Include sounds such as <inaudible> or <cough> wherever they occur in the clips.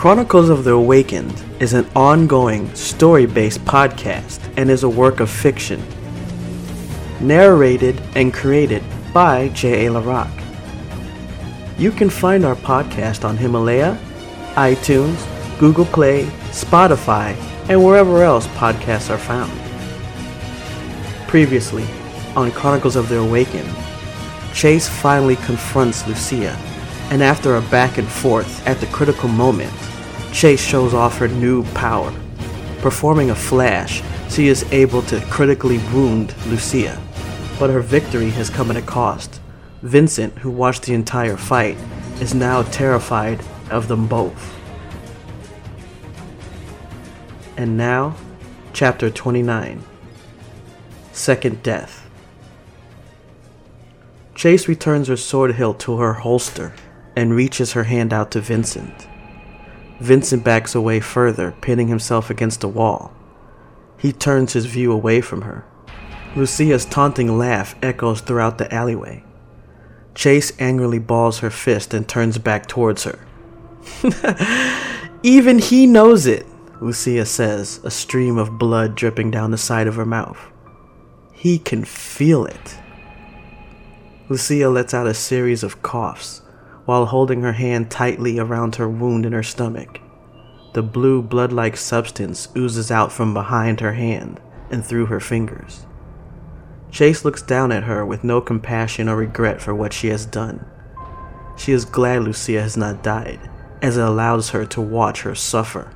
Chronicles of the Awakened is an ongoing, story based podcast and is a work of fiction. Narrated and created by J.A. LaRock. You can find our podcast on Himalaya, iTunes, Google Play, Spotify, and wherever else podcasts are found. Previously, on Chronicles of the Awakened, Chase finally confronts Lucia, and after a back and forth at the critical moment, Chase shows off her new power. Performing a flash, she is able to critically wound Lucia. But her victory has come at a cost. Vincent, who watched the entire fight, is now terrified of them both. And now, chapter 29 Second Death. Chase returns her sword hilt to her holster and reaches her hand out to Vincent. Vincent backs away further, pinning himself against a wall. He turns his view away from her. Lucia's taunting laugh echoes throughout the alleyway. Chase angrily balls her fist and turns back towards her. <laughs> Even he knows it, Lucia says, a stream of blood dripping down the side of her mouth. He can feel it. Lucia lets out a series of coughs while holding her hand tightly around her wound in her stomach. The blue blood like substance oozes out from behind her hand and through her fingers. Chase looks down at her with no compassion or regret for what she has done. She is glad Lucia has not died, as it allows her to watch her suffer.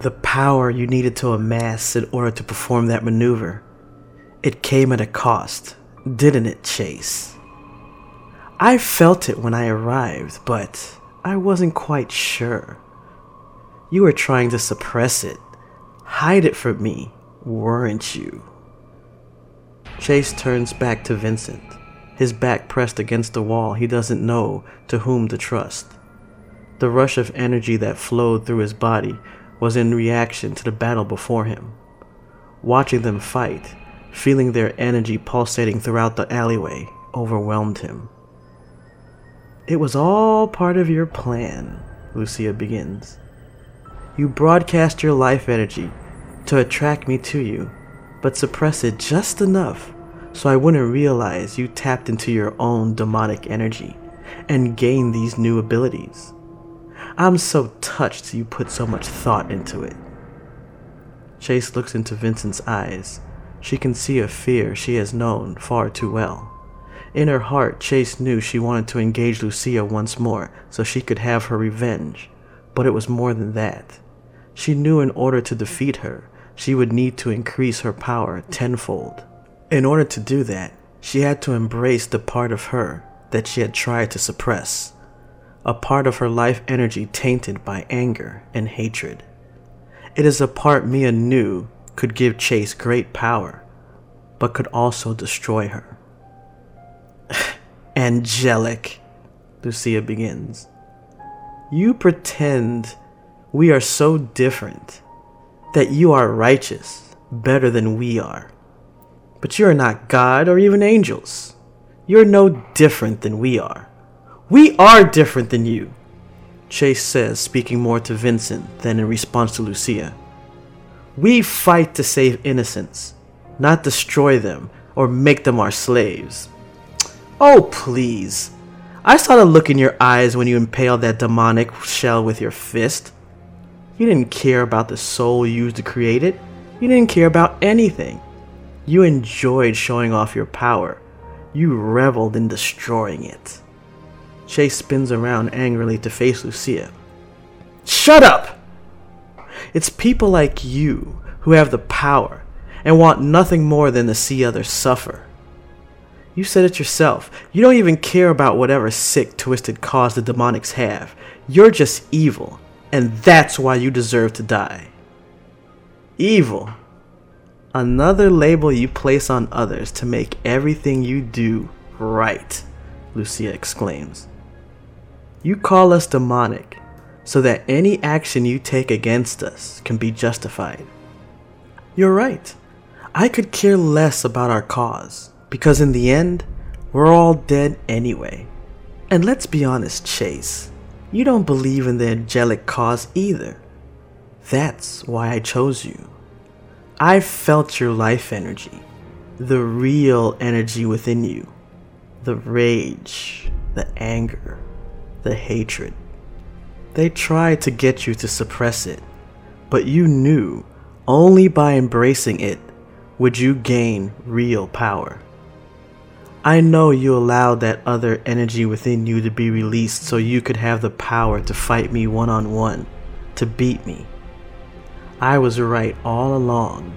The power you needed to amass in order to perform that maneuver. It came at a cost, didn't it, Chase? I felt it when I arrived, but I wasn't quite sure. You were trying to suppress it, hide it from me, weren't you? Chase turns back to Vincent, his back pressed against the wall. He doesn't know to whom to trust. The rush of energy that flowed through his body was in reaction to the battle before him. Watching them fight, feeling their energy pulsating throughout the alleyway, overwhelmed him. It was all part of your plan, Lucia begins. You broadcast your life energy to attract me to you, but suppress it just enough so I wouldn't realize you tapped into your own demonic energy and gained these new abilities. I'm so touched you put so much thought into it. Chase looks into Vincent's eyes. She can see a fear she has known far too well. In her heart, Chase knew she wanted to engage Lucia once more so she could have her revenge. But it was more than that. She knew in order to defeat her, she would need to increase her power tenfold. In order to do that, she had to embrace the part of her that she had tried to suppress, a part of her life energy tainted by anger and hatred. It is a part Mia knew could give Chase great power, but could also destroy her. Angelic, Lucia begins. You pretend we are so different, that you are righteous, better than we are. But you are not God or even angels. You're no different than we are. We are different than you, Chase says, speaking more to Vincent than in response to Lucia. We fight to save innocents, not destroy them or make them our slaves. Oh, please. I saw the look in your eyes when you impaled that demonic shell with your fist. You didn't care about the soul used to create it. You didn't care about anything. You enjoyed showing off your power. You reveled in destroying it. Chase spins around angrily to face Lucia. Shut up! It's people like you who have the power and want nothing more than to see others suffer. You said it yourself. You don't even care about whatever sick, twisted cause the demonics have. You're just evil, and that's why you deserve to die. Evil. Another label you place on others to make everything you do right, Lucia exclaims. You call us demonic so that any action you take against us can be justified. You're right. I could care less about our cause. Because in the end, we're all dead anyway. And let's be honest, Chase. You don't believe in the angelic cause either. That's why I chose you. I felt your life energy, the real energy within you, the rage, the anger, the hatred. They tried to get you to suppress it, but you knew only by embracing it would you gain real power. I know you allowed that other energy within you to be released so you could have the power to fight me one on one, to beat me. I was right all along.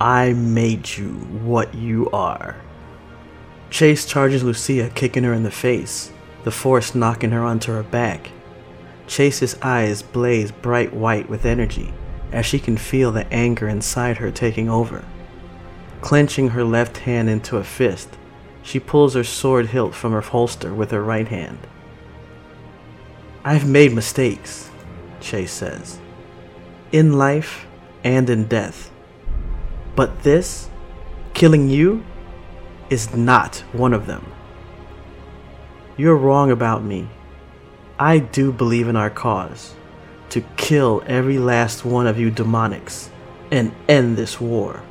I made you what you are. Chase charges Lucia, kicking her in the face, the force knocking her onto her back. Chase's eyes blaze bright white with energy as she can feel the anger inside her taking over. Clenching her left hand into a fist, she pulls her sword hilt from her holster with her right hand. I've made mistakes, Chase says in life and in death. But this, killing you, is not one of them. You're wrong about me. I do believe in our cause to kill every last one of you demonics and end this war.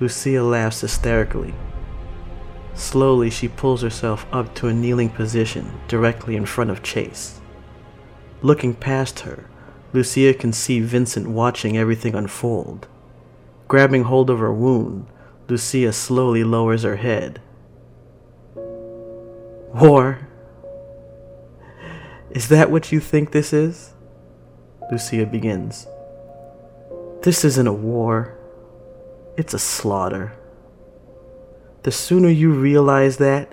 Lucia laughs hysterically. Slowly, she pulls herself up to a kneeling position directly in front of Chase. Looking past her, Lucia can see Vincent watching everything unfold. Grabbing hold of her wound, Lucia slowly lowers her head. War? Is that what you think this is? Lucia begins. This isn't a war. It's a slaughter. The sooner you realize that,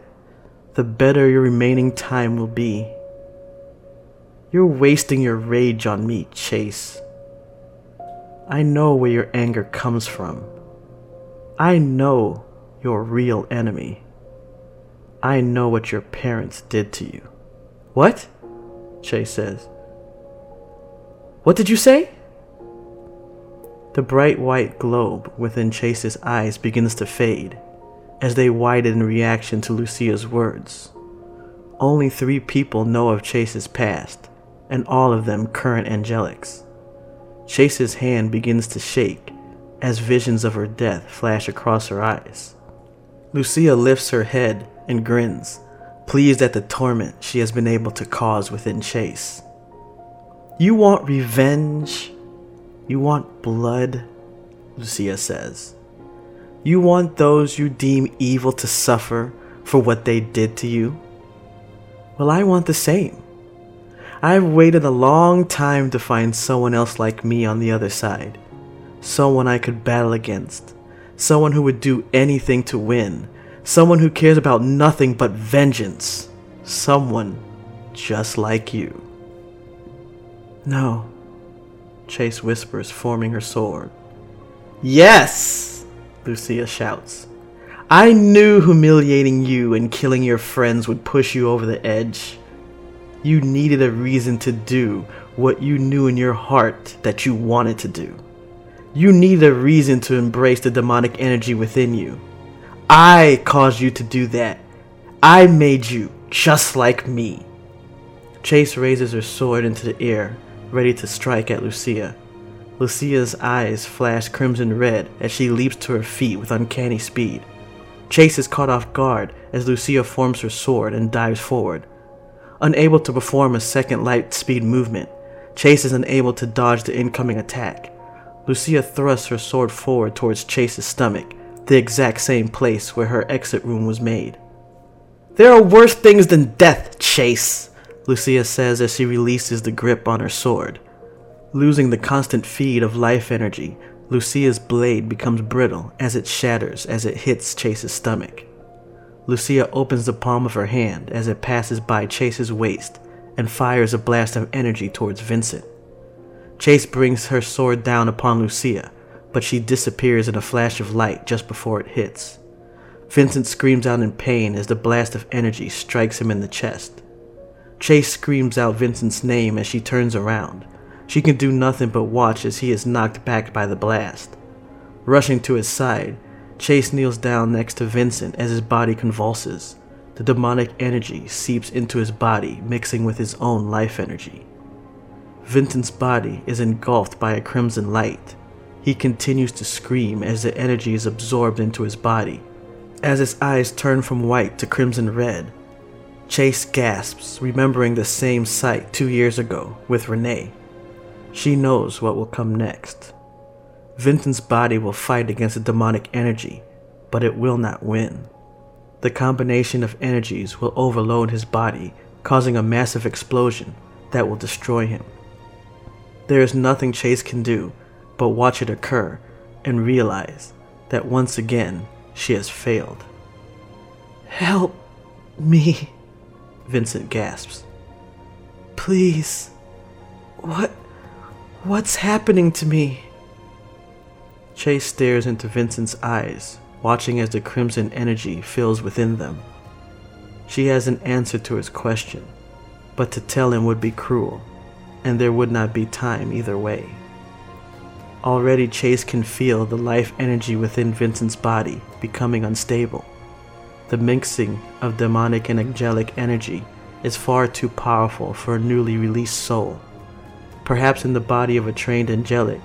the better your remaining time will be. You're wasting your rage on me, Chase. I know where your anger comes from. I know your real enemy. I know what your parents did to you. What? Chase says. What did you say? The bright white globe within Chase's eyes begins to fade as they widen in reaction to Lucia's words. Only three people know of Chase's past and all of them current angelics. Chase's hand begins to shake as visions of her death flash across her eyes. Lucia lifts her head and grins, pleased at the torment she has been able to cause within Chase. You want revenge? You want blood? Lucia says. You want those you deem evil to suffer for what they did to you? Well, I want the same. I've waited a long time to find someone else like me on the other side. Someone I could battle against. Someone who would do anything to win. Someone who cares about nothing but vengeance. Someone just like you. No, Chase whispers, forming her sword. Yes! Lucia shouts. I knew humiliating you and killing your friends would push you over the edge. You needed a reason to do what you knew in your heart that you wanted to do. You needed a reason to embrace the demonic energy within you. I caused you to do that. I made you just like me. Chase raises her sword into the air, ready to strike at Lucia. Lucia's eyes flash crimson red as she leaps to her feet with uncanny speed. Chase is caught off guard as Lucia forms her sword and dives forward. Unable to perform a second light speed movement, Chase is unable to dodge the incoming attack. Lucia thrusts her sword forward towards Chase's stomach, the exact same place where her exit room was made. There are worse things than death, Chase, Lucia says as she releases the grip on her sword. Losing the constant feed of life energy, Lucia's blade becomes brittle as it shatters as it hits Chase's stomach. Lucia opens the palm of her hand as it passes by Chase's waist and fires a blast of energy towards Vincent. Chase brings her sword down upon Lucia, but she disappears in a flash of light just before it hits. Vincent screams out in pain as the blast of energy strikes him in the chest. Chase screams out Vincent's name as she turns around. She can do nothing but watch as he is knocked back by the blast. Rushing to his side, Chase kneels down next to Vincent as his body convulses. the demonic energy seeps into his body, mixing with his own life energy. Vincent's body is engulfed by a crimson light. He continues to scream as the energy is absorbed into his body. As his eyes turn from white to crimson red, Chase gasps, remembering the same sight two years ago with Renee. She knows what will come next. Vincent's body will fight against the demonic energy, but it will not win. The combination of energies will overload his body, causing a massive explosion that will destroy him. There is nothing Chase can do but watch it occur and realize that once again she has failed. Help me, Vincent gasps. Please. What what's happening to me? Chase stares into Vincent's eyes, watching as the crimson energy fills within them. She has an answer to his question, but to tell him would be cruel, and there would not be time either way. Already, Chase can feel the life energy within Vincent's body becoming unstable. The mixing of demonic and angelic energy is far too powerful for a newly released soul. Perhaps in the body of a trained angelic,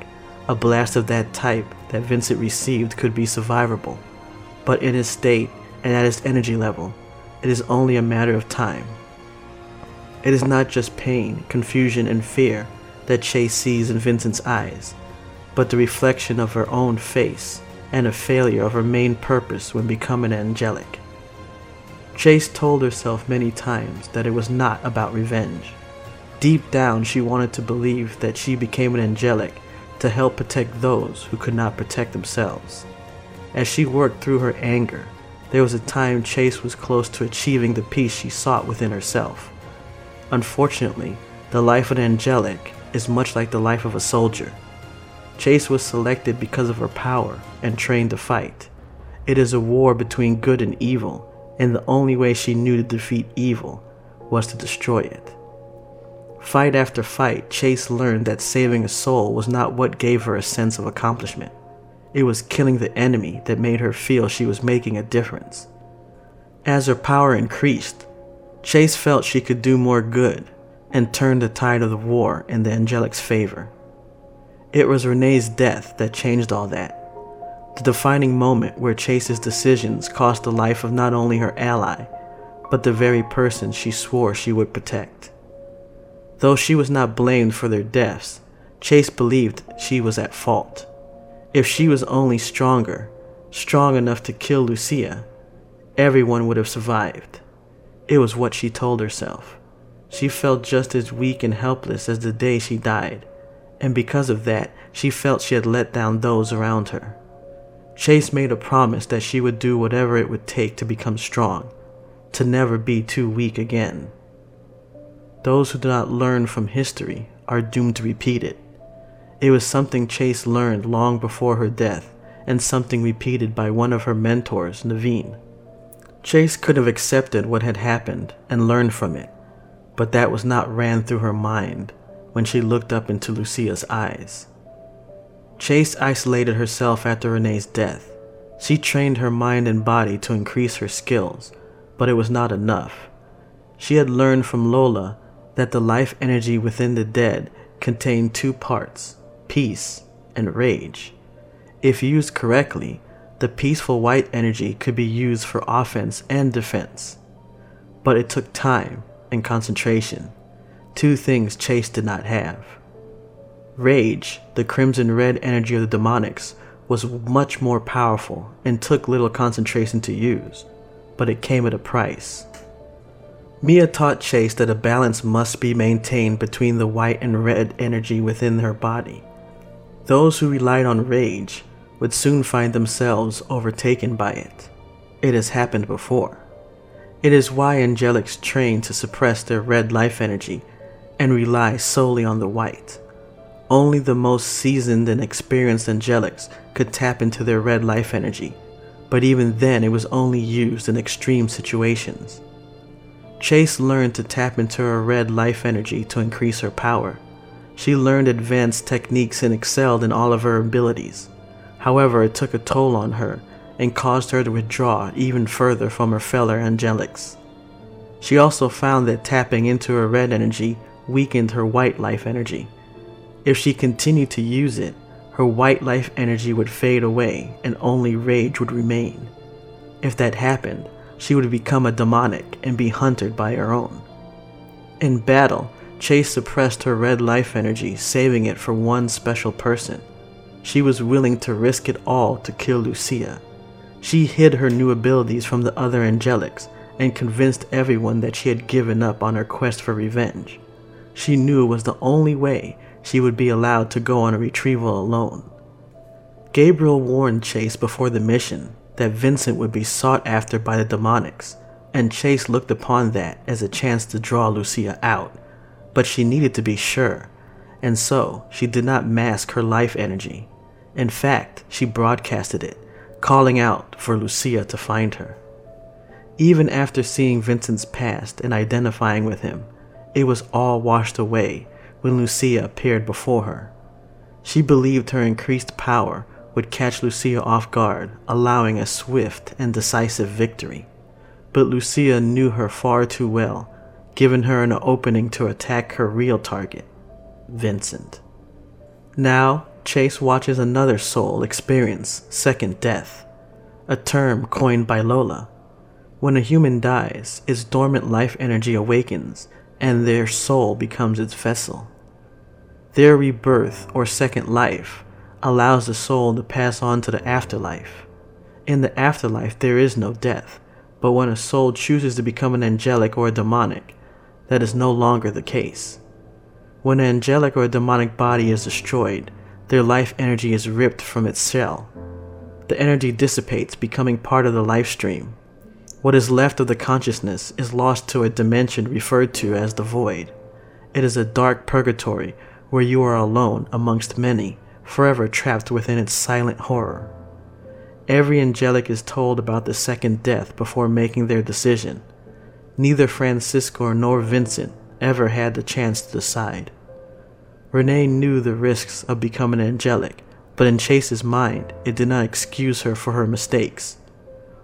a blast of that type that Vincent received could be survivable, but in his state and at his energy level, it is only a matter of time. It is not just pain, confusion, and fear that Chase sees in Vincent's eyes, but the reflection of her own face and a failure of her main purpose when becoming angelic. Chase told herself many times that it was not about revenge. Deep down, she wanted to believe that she became an angelic to help protect those who could not protect themselves. As she worked through her anger, there was a time Chase was close to achieving the peace she sought within herself. Unfortunately, the life of an angelic is much like the life of a soldier. Chase was selected because of her power and trained to fight. It is a war between good and evil, and the only way she knew to defeat evil was to destroy it. Fight after fight, Chase learned that saving a soul was not what gave her a sense of accomplishment. It was killing the enemy that made her feel she was making a difference. As her power increased, Chase felt she could do more good and turn the tide of the war in the Angelic's favor. It was Renee's death that changed all that. The defining moment where Chase's decisions cost the life of not only her ally, but the very person she swore she would protect. Though she was not blamed for their deaths, Chase believed she was at fault. If she was only stronger, strong enough to kill Lucia, everyone would have survived. It was what she told herself. She felt just as weak and helpless as the day she died, and because of that, she felt she had let down those around her. Chase made a promise that she would do whatever it would take to become strong, to never be too weak again. Those who do not learn from history are doomed to repeat it. It was something Chase learned long before her death, and something repeated by one of her mentors, Naveen. Chase could have accepted what had happened and learned from it, but that was not ran through her mind when she looked up into Lucia's eyes. Chase isolated herself after Renee's death. She trained her mind and body to increase her skills, but it was not enough. She had learned from Lola that the life energy within the dead contained two parts peace and rage. If used correctly, the peaceful white energy could be used for offense and defense. But it took time and concentration two things Chase did not have. Rage, the crimson red energy of the demonics, was much more powerful and took little concentration to use, but it came at a price. Mia taught Chase that a balance must be maintained between the white and red energy within her body. Those who relied on rage would soon find themselves overtaken by it. It has happened before. It is why angelics train to suppress their red life energy and rely solely on the white. Only the most seasoned and experienced angelics could tap into their red life energy, but even then it was only used in extreme situations. Chase learned to tap into her red life energy to increase her power. She learned advanced techniques and excelled in all of her abilities. However, it took a toll on her and caused her to withdraw even further from her fellow angelics. She also found that tapping into her red energy weakened her white life energy. If she continued to use it, her white life energy would fade away and only rage would remain. If that happened, she would become a demonic and be hunted by her own. In battle, Chase suppressed her red life energy, saving it for one special person. She was willing to risk it all to kill Lucia. She hid her new abilities from the other angelics and convinced everyone that she had given up on her quest for revenge. She knew it was the only way she would be allowed to go on a retrieval alone. Gabriel warned Chase before the mission that Vincent would be sought after by the demonics, and Chase looked upon that as a chance to draw Lucia out, but she needed to be sure, and so she did not mask her life energy. In fact, she broadcasted it, calling out for Lucia to find her. Even after seeing Vincent's past and identifying with him, it was all washed away when Lucia appeared before her. She believed her increased power would catch Lucia off guard, allowing a swift and decisive victory. But Lucia knew her far too well, giving her an opening to attack her real target, Vincent. Now, Chase watches another soul experience second death, a term coined by Lola. When a human dies, its dormant life energy awakens and their soul becomes its vessel. Their rebirth or second life allows the soul to pass on to the afterlife. In the afterlife, there is no death, but when a soul chooses to become an angelic or a demonic, that is no longer the case. When an angelic or a demonic body is destroyed, their life energy is ripped from its shell. The energy dissipates, becoming part of the life stream. What is left of the consciousness is lost to a dimension referred to as the void. It is a dark purgatory where you are alone amongst many, forever trapped within its silent horror. Every angelic is told about the second death before making their decision. Neither Francisco nor Vincent ever had the chance to decide. Renee knew the risks of becoming angelic, but in Chase's mind, it did not excuse her for her mistakes.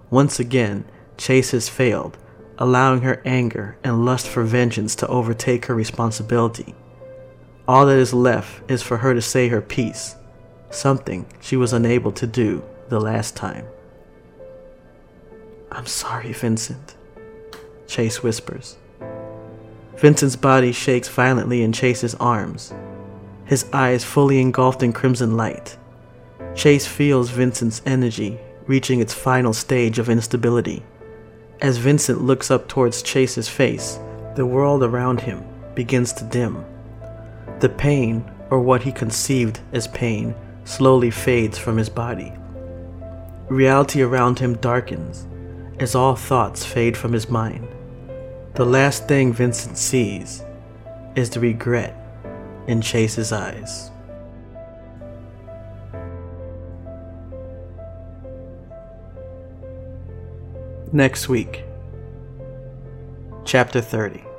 Once again, Chase has failed, allowing her anger and lust for vengeance to overtake her responsibility. All that is left is for her to say her piece, something she was unable to do the last time. I'm sorry, Vincent, Chase whispers. Vincent's body shakes violently in Chase's arms, his eyes fully engulfed in crimson light. Chase feels Vincent's energy reaching its final stage of instability. As Vincent looks up towards Chase's face, the world around him begins to dim. The pain, or what he conceived as pain, slowly fades from his body. Reality around him darkens as all thoughts fade from his mind. The last thing Vincent sees is the regret in Chase's eyes. Next week, Chapter 30